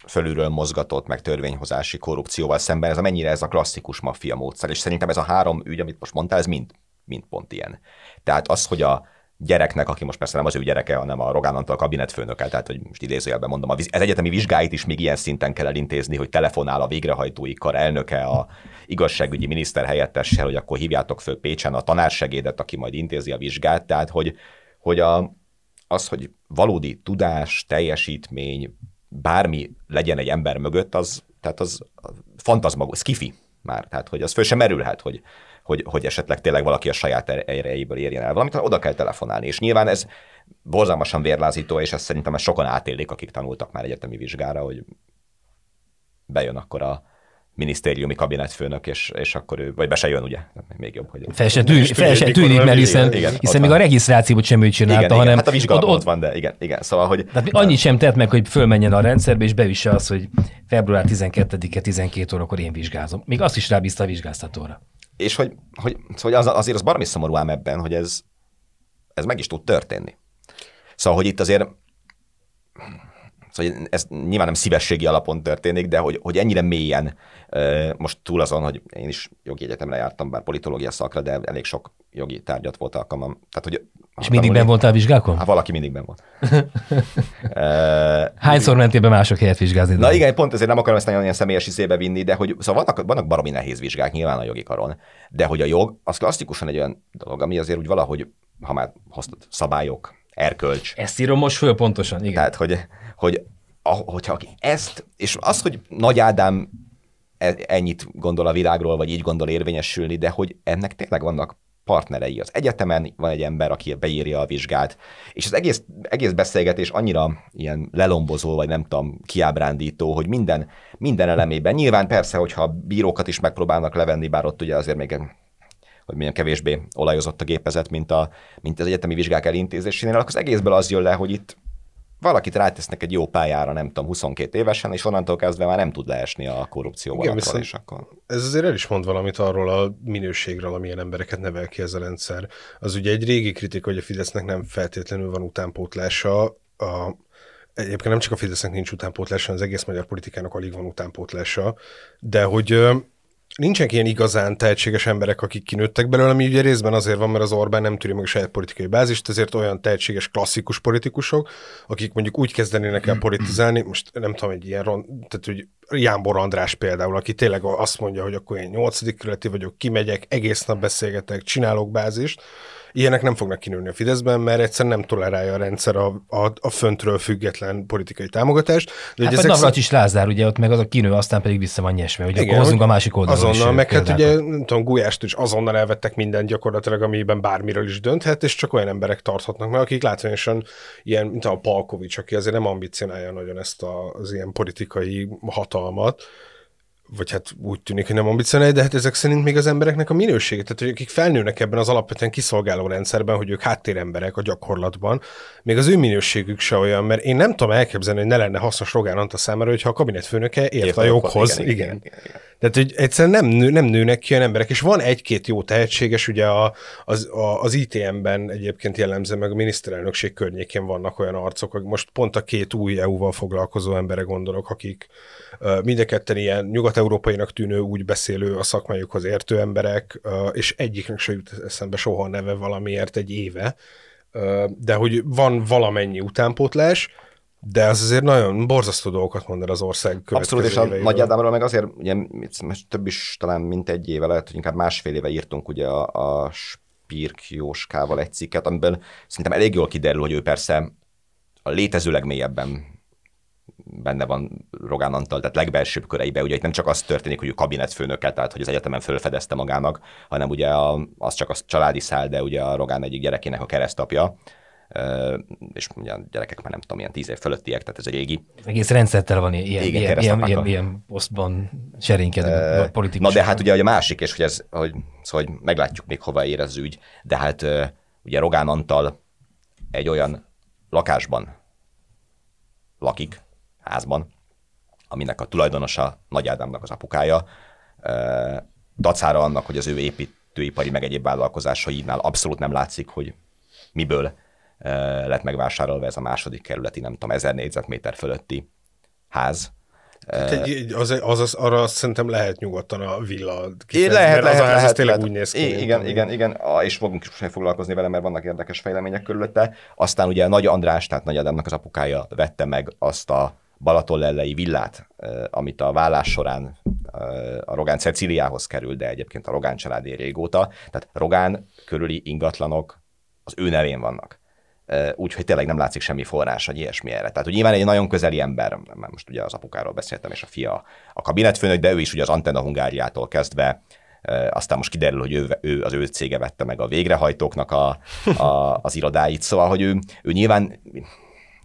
fölülről mozgatott, meg törvényhozási korrupcióval szemben, ez a mennyire ez a klasszikus maffia módszer, és szerintem ez a három ügy, amit most mondtál, ez mind, mind pont ilyen. Tehát az, hogy a, gyereknek, aki most persze nem az ő gyereke, hanem a Rogán Antal kabinetfőnöke, tehát hogy most idézőjelben mondom, az egyetemi vizsgáit is még ilyen szinten kell elintézni, hogy telefonál a végrehajtói kar elnöke, a igazságügyi miniszter helyettessel, hogy akkor hívjátok föl Pécsen a tanársegédet, aki majd intézi a vizsgát, tehát hogy, hogy a, az, hogy valódi tudás, teljesítmény, bármi legyen egy ember mögött, az, tehát az fantazmagos, skifi már, tehát hogy az föl sem merülhet, hogy, hogy, hogy esetleg tényleg valaki a saját er-, erejéből érjen el valamit, oda kell telefonálni. És nyilván ez borzalmasan vérlázító, és ezt szerintem ezt sokan átélik, akik tanultak már egyetemi vizsgára, hogy bejön akkor a, minisztériumi kabinetfőnök, és, és akkor ő, vagy be se jön, ugye? Még jobb, hogy... Fel se tűnik, fel se tűnik mert hiszen, igen, hiszen még van. a regisztrációt sem ő csinálta, igen, hanem... Igen, hát a vizsgálat ott, ott van, de igen, igen, szóval, hogy... Tehát annyit sem tett meg, hogy fölmenjen a rendszerbe, és bevisse azt, hogy február 12-e 12 órakor én vizsgázom. Még azt is rábízta a vizsgáztatóra és hogy, hogy szóval az, azért az baromi szomorú ám ebben, hogy ez, ez meg is tud történni. Szóval, hogy itt azért Szóval ez nyilván nem szívességi alapon történik, de hogy, hogy ennyire mélyen, most túl azon, hogy én is jogi egyetemre jártam, bár politológia szakra, de elég sok jogi tárgyat volt alkalmam. Tehát, hogy és mindig ben voltál vizsgákon? Hát valaki mindig ben volt. Hányszor mentél be mások helyet vizsgázni? Na igen, pont ezért nem akarom ezt nagyon ilyen személyes izébe vinni, de hogy szóval vannak, vannak baromi nehéz vizsgák nyilván a jogi karon, de hogy a jog, az klasszikusan egy olyan dolog, ami azért úgy valahogy, ha már hoztad szabályok, erkölcs. Ezt írom most föl pontosan, igen. Tehát, hogy, hogy hogyha ezt, és az, hogy Nagy Ádám e, ennyit gondol a világról, vagy így gondol érvényesülni, de hogy ennek tényleg vannak partnerei. Az egyetemen van egy ember, aki beírja a vizsgát, és az egész, egész beszélgetés annyira ilyen lelombozó, vagy nem tudom, kiábrándító, hogy minden, minden elemében. Nyilván persze, hogyha bírókat is megpróbálnak levenni, bár ott ugye azért még hogy milyen kevésbé olajozott a gépezet, mint, a, mint az egyetemi vizsgák elintézésénél, akkor az egészből az jön le, hogy itt valakit rátesznek egy jó pályára, nem tudom, 22 évesen, és onnantól kezdve már nem tud leesni a korrupció Igen, és akkor... Ez azért el is mond valamit arról a minőségről, amilyen embereket nevel ki ez a rendszer. Az ugye egy régi kritika, hogy a Fidesznek nem feltétlenül van utánpótlása, a, Egyébként nem csak a Fidesznek nincs utánpótlása, az egész magyar politikának alig van utánpótlása, de hogy nincsenek ilyen igazán tehetséges emberek, akik kinőttek belőle, ami ugye részben azért van, mert az Orbán nem tűri meg a saját politikai bázist, ezért olyan tehetséges klasszikus politikusok, akik mondjuk úgy kezdenének el politizálni, most nem tudom, egy ilyen, tehát hogy Jánbor András például, aki tényleg azt mondja, hogy akkor én nyolcadik kerületi vagyok, kimegyek, egész nap beszélgetek, csinálok bázist, Ilyenek nem fognak kinőni a Fideszben, mert egyszerűen nem tolerálja a rendszer a, a, a föntről független politikai támogatást. De hát ezek szem... is Lázár, ugye ott meg az a kinő, aztán pedig vissza van nyesve, hogy Igen, akkor a másik oldalon Azonnal, is, meg hát ugye, nem tudom, Gulyást is azonnal elvettek mindent gyakorlatilag, amiben bármiről is dönthet, és csak olyan emberek tarthatnak meg, akik látványosan ilyen, mint a Palkovics, aki azért nem ambicionálja nagyon ezt a, az ilyen politikai hatalmat, vagy hát úgy tűnik, hogy nem ambicionálja, de hát ezek szerint még az embereknek a minősége, tehát hogy akik felnőnek ebben az alapvetően kiszolgáló rendszerben, hogy ők háttéremberek a gyakorlatban, még az ő minőségük se olyan, mert én nem tudom elképzelni, hogy ne lenne hasznos Rogán Anta számára, hogyha a kabinetfőnöke ért a joghoz. Igen, igen. igen, igen. Tehát, hogy egyszerűen nem, nő, nem nőnek ki olyan emberek, és van egy-két jó tehetséges, ugye a, az, a, az ITM-ben egyébként jellemző, meg a miniszterelnökség környékén vannak olyan arcok, most pont a két új EU-val foglalkozó emberre gondolok, akik Mindenketten ilyen nyugat-európainak tűnő, úgy beszélő, a szakmájukhoz értő emberek, és egyiknek se jut eszembe soha a neve valamiért egy éve, de hogy van valamennyi utánpótlás, de az azért nagyon borzasztó dolgokat mond el az ország Abszolút, és a Nagy Ádámról meg azért, ugye most több is talán mint egy éve, lehet, hogy inkább másfél éve írtunk ugye a, a Spirk Jóskával egy cikket, amiben szerintem elég jól kiderül, hogy ő persze a létező legmélyebben benne van Rogán Antal, tehát legbelsőbb köreibe, ugye itt nem csak az történik, hogy ő kabinetfőnöke, tehát hogy az egyetemen fölfedezte magának, hanem ugye a, az csak a családi szál, de ugye a Rogán egyik gyerekének a keresztapja, és ugye a gyerekek már nem tudom, ilyen tíz év fölöttiek, tehát ez egy régi. Egész rendszertel van ilyen, ilyen, ilyen, ilyen, ilyen, ilyen posztban serénykedő uh, politikus. Na de hát ugye a másik, és hogy ez, hogy, szóval, hogy meglátjuk még hova ér az ügy, de hát ugye Rogán Antal egy olyan lakásban lakik, házban, aminek a tulajdonosa Nagy Ádámnak az apukája, dacára annak, hogy az ő építőipari meg egyéb vállalkozásainál abszolút nem látszik, hogy miből lett megvásárolva ez a második kerületi, nem tudom, 1000 négyzetméter fölötti ház. egy, az, az, az, arra szerintem lehet nyugodtan a villa kifejezni, lehet, lehet, az, lehet, az tényleg lehet. úgy néz ki. Igen, igen, igen, és fogunk is foglalkozni vele, mert vannak érdekes fejlemények körülötte. Aztán ugye Nagy András, tehát Nagy Adamnak az apukája vette meg azt a Balatonlellei villát, amit a vállás során a Rogán Ceciliához került, de egyébként a Rogán családé régóta. Tehát Rogán körüli ingatlanok az ő nevén vannak. Úgyhogy tényleg nem látszik semmi forrás, vagy ilyesmi erre. Tehát, hogy nyilván egy nagyon közeli ember, mert most ugye az apukáról beszéltem, és a fia a kabinetfőnök, de ő is ugye az Antenna Hungáriától kezdve aztán most kiderül, hogy ő, ő, az ő cége vette meg a végrehajtóknak a, a, az irodáit, szóval, hogy ő, ő nyilván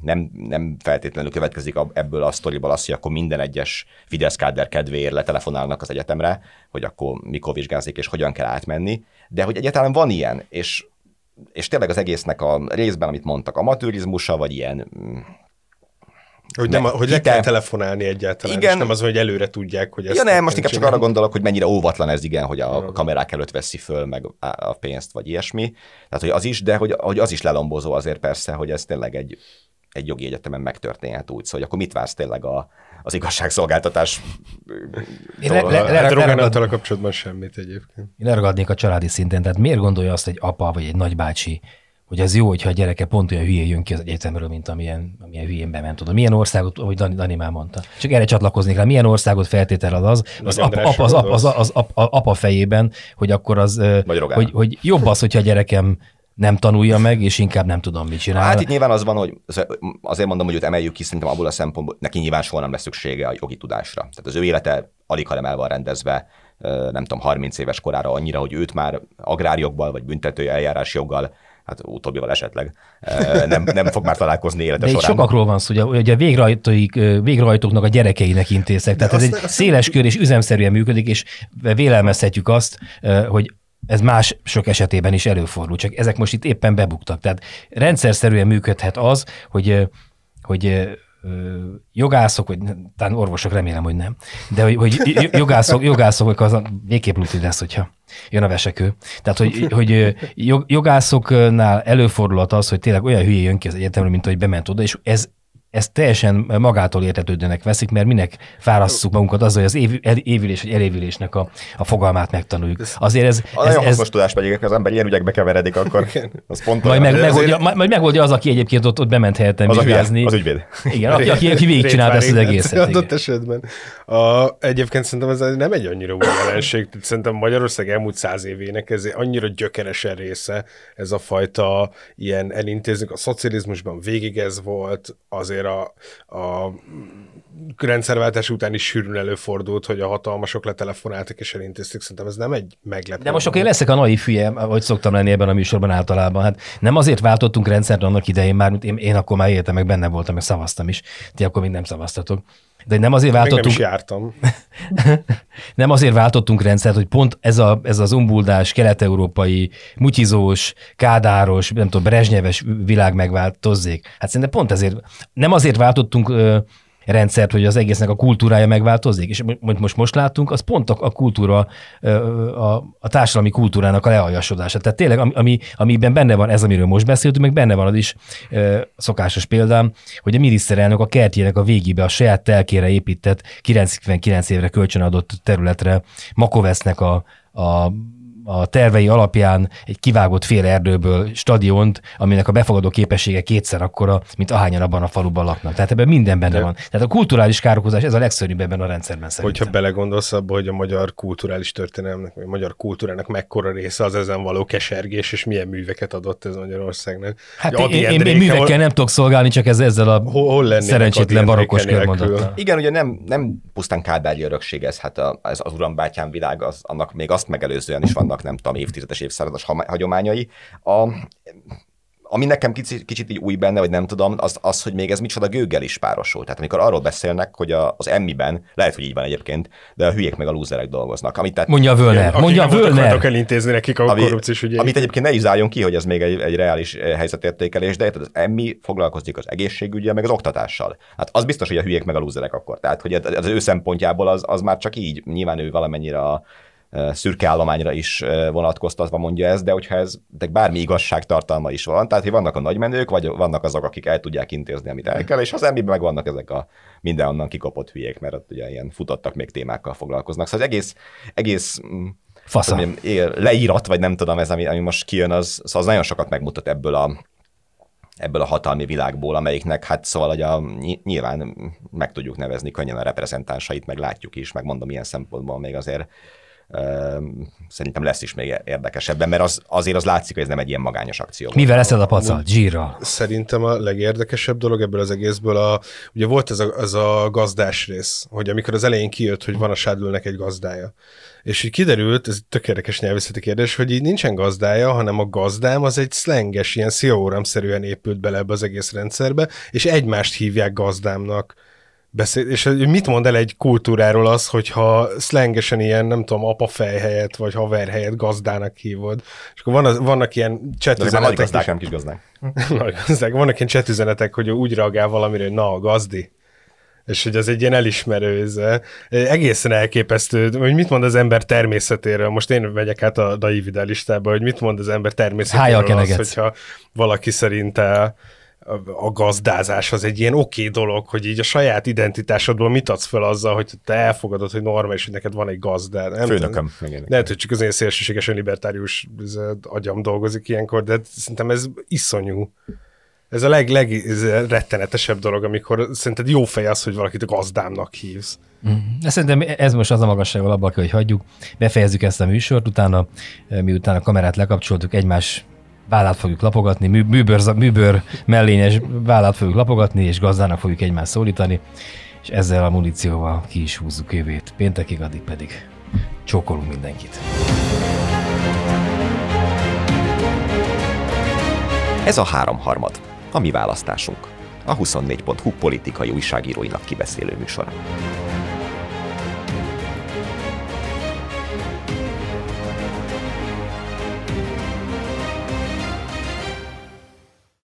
nem, nem feltétlenül következik ebből a sztoriból az, hogy akkor minden egyes Fidesz káder kedvéért letelefonálnak az egyetemre, hogy akkor mikor vizsgázik és hogyan kell átmenni, de hogy egyáltalán van ilyen, és, és tényleg az egésznek a részben, amit mondtak, amatőrizmusa, vagy ilyen mm, hogy, nem, hogy le kell telefonálni egyáltalán, igen. és nem az, hogy előre tudják, hogy ezt... Ja nem, most inkább csak arra gondolok, hogy mennyire óvatlan ez igen, hogy a kamerák előtt veszi föl meg a pénzt, vagy ilyesmi. Tehát, hogy az is, de hogy, hogy az is lelombozó azért persze, hogy ez tényleg egy egy jogi egyetemen megtörténhet úgy. Szóval akkor mit vársz tényleg a, az igazságszolgáltatás? Én le, le, le, hát Rogán kapcsolatban semmit egyébként. Én leragadnék a családi szinten, tehát miért gondolja azt egy apa vagy egy nagybácsi, hogy az jó, hogyha a gyereke pont olyan hülyén jön ki az egyetemről, mint amilyen, amilyen hülyén bement. Tudom, milyen országot, ahogy Dani, Dani már mondta. Csak erre csatlakoznék rá, milyen országot feltétel az az, az, apa, az, az, az, az, az, az apa fejében, hogy akkor az, hogy, hogy jobb az, hogyha a gyerekem nem tanulja meg, és inkább nem tudom, mit csinál. Hát itt nyilván az van, hogy azért mondom, hogy őt emeljük ki, szerintem abból a szempontból, neki nyilván soha nem lesz szüksége a jogi tudásra. Tehát az ő élete alig, ha nem el van rendezve, nem tudom, 30 éves korára annyira, hogy őt már agrárjoggal vagy büntető eljárás joggal hát utóbbival esetleg nem, nem fog már találkozni élete De során. sokakról van szó, ugye a végrehajtóik, végrehajtóknak a gyerekeinek intézek, tehát ez egy széles kör és üzemszerűen működik, és vélelmezhetjük azt, hogy ez más sok esetében is előfordul, csak ezek most itt éppen bebuktak. Tehát rendszerszerűen működhet az, hogy, hogy jogászok, vagy talán orvosok, remélem, hogy nem, de hogy, hogy jogászok, jogászok, az végképp luti lesz, hogyha jön a vesekő. Tehát, hogy, hogy jogászoknál előfordulhat az, hogy tényleg olyan hülye jön ki az egyetemről, mint hogy bement oda, és ez ezt teljesen magától értetődőnek veszik, mert minek fárasszuk magunkat azzal, hogy az év, évülés vagy elévülésnek a, a fogalmát megtanuljuk. Azért ez... A ez, nagyon ez, tudás pedig, az ember ilyen ügyekbe keveredik, akkor az pont majd, meg, megoldja, majd megoldja az, aki egyébként ott, ott bement helyettem az, vizsgázni. Az ügyvéd. Igen, aki, aki, aki végigcsinált ezt az egészet. Adott esetben. A, egyébként szerintem ez nem egy annyira új jelenség. Szerintem Magyarország elmúlt száz évének ez annyira gyökeresen része, ez a fajta ilyen elintézünk. A szocializmusban végig ez volt, azért a, a rendszerváltás után is sűrűn előfordult, hogy a hatalmasok letelefonáltak és elintézték. Szerintem ez nem egy meglepő. De most akkor én leszek a naiv hülye, vagy szoktam lenni ebben a műsorban általában. Hát nem azért váltottunk rendszert annak idején már, mint én, én akkor már éltem, meg benne voltam, meg szavaztam is. Ti akkor még nem szavaztatok. De nem azért váltottunk... Még nem is jártam. nem azért váltottunk rendszert, hogy pont ez, a, ez az umbuldás, kelet-európai, mutyizós, kádáros, nem tudom, brezsnyeves világ megváltozzék. Hát szerintem pont ezért, nem azért váltottunk rendszert, hogy az egésznek a kultúrája megváltozik. És most most, most láttunk, az pont a, a kultúra, a, a társadalmi kultúrának a lealjasodása. Tehát tényleg, ami, amiben benne van ez, amiről most beszéltünk, meg benne van az is szokásos példám, hogy a miniszterelnök a kertjének a végébe a saját telkére épített 99 évre kölcsönadott területre Makovesznek a, a a tervei alapján egy kivágott fél erdőből stadiont, aminek a befogadó képessége kétszer akkora, mint ahányan abban a faluban laknak. Tehát ebben minden benne De... van. Tehát a kulturális károkozás, ez a legszörnyűbb ebben a rendszerben szerintem. Hogyha belegondolsz abba, hogy a magyar kulturális történelmnek, vagy a magyar kultúrának mekkora része az ezen való kesergés, és milyen műveket adott ez Magyarországnak. Hát én, én, én, művekkel hol... nem tudok szolgálni, csak ez, ezzel a hol, hol szerencsétlen barokkos körmondattal. Igen, ugye nem, nem pusztán kádbágyi örökség ez, hát a, ez az urambátyám világ, az, annak még azt megelőzően is vannak vannak nem tudom, évtizedes, évszázados hagyományai. A, ami nekem kicsit, kicsit így új benne, vagy nem tudom, az, az, hogy még ez micsoda gőggel is párosul. Tehát amikor arról beszélnek, hogy a, az emmiben, lehet, hogy így van egyébként, de a hülyék meg a lúzerek dolgoznak. Amit, tehát, mondja Völner, igen, mondja Völner. elintézni nekik a ami, korrupciós ügyeit. Amit egyébként ne is zárjon ki, hogy ez még egy, egy reális eh, helyzetértékelés, de az emmi foglalkozik az egészségügyel, meg az oktatással. Hát az biztos, hogy a hülyék meg a lúzerek akkor. Tehát, hogy az ő szempontjából az, az már csak így, nyilván ő valamennyire a, szürke állományra is vonatkoztatva mondja ez, de hogyha ez de bármi igazságtartalma is van, tehát hogy vannak a nagymenők, vagy vannak azok, akik el tudják intézni, amit el kell, és az ember meg vannak ezek a mindenonnan kikopott hülyék, mert ott ugye ilyen futottak még témákkal foglalkoznak. Szóval az egész, egész mm, Fasza. leírat, vagy nem tudom, ez, ami, ami most kijön, az, szóval az nagyon sokat megmutat ebből a, ebből a hatalmi világból, amelyiknek hát szóval hogy a, nyilván meg tudjuk nevezni könnyen a reprezentánsait, meg látjuk is, meg mondom, ilyen szempontból még azért szerintem lesz is még érdekesebben, mert az, azért az látszik, hogy ez nem egy ilyen magányos akció. Mivel ez a pacal? Gírral? Szerintem a legérdekesebb dolog ebből az egészből, a, ugye volt ez a, ez a gazdás rész, hogy amikor az elején kijött, hogy van a sádlőnek egy gazdája. És így kiderült, ez tök érdekes nyelvészeti kérdés, hogy így nincsen gazdája, hanem a gazdám az egy szlenges, ilyen szióramszerűen épült bele ebbe az egész rendszerbe, és egymást hívják gazdámnak beszél, és mit mond el egy kultúráról az, hogyha szlengesen ilyen, nem tudom, apa helyett, vagy haver helyett gazdának hívod. És akkor van az, vannak ilyen csetüzenetek. Nagy gazdák, nem kis gazdák. nagy gazdák. Vannak ilyen csetüzenetek, hogy úgy reagál valamire, hogy na, gazdi. És hogy az egy ilyen elismerő, ez egészen elképesztő, hogy mit mond az ember természetéről. Most én megyek át a Daivid listába, hogy mit mond az ember természetéről az, hogyha valaki szerint a gazdázás az egy ilyen oké okay dolog, hogy így a saját identitásodból mit adsz fel azzal, hogy te elfogadod, hogy normális, hogy neked van egy gazdád. Nem Főnököm. Lehet, hogy csak az én szélsőségesen libertárius agyam dolgozik ilyenkor, de szerintem ez iszonyú. Ez a leg, leg ez a rettenetesebb dolog, amikor szerinted jó fej az, hogy valakit a gazdámnak hívsz. Mm. Szerintem ez most az a magasság, abba kell, hogy hagyjuk. Befejezzük ezt a műsort, utána, miután a kamerát lekapcsoltuk, egymás vállát fogjuk lapogatni, mű, műbőr, műbőr mellényes vállát fogjuk lapogatni, és gazdának fogjuk egymást szólítani, és ezzel a munícióval ki is húzzuk évét. Péntekig, addig pedig csókolunk mindenkit. Ez a háromharmad, a mi választásunk, a 24.hu politikai újságíróinak kibeszélő műsora.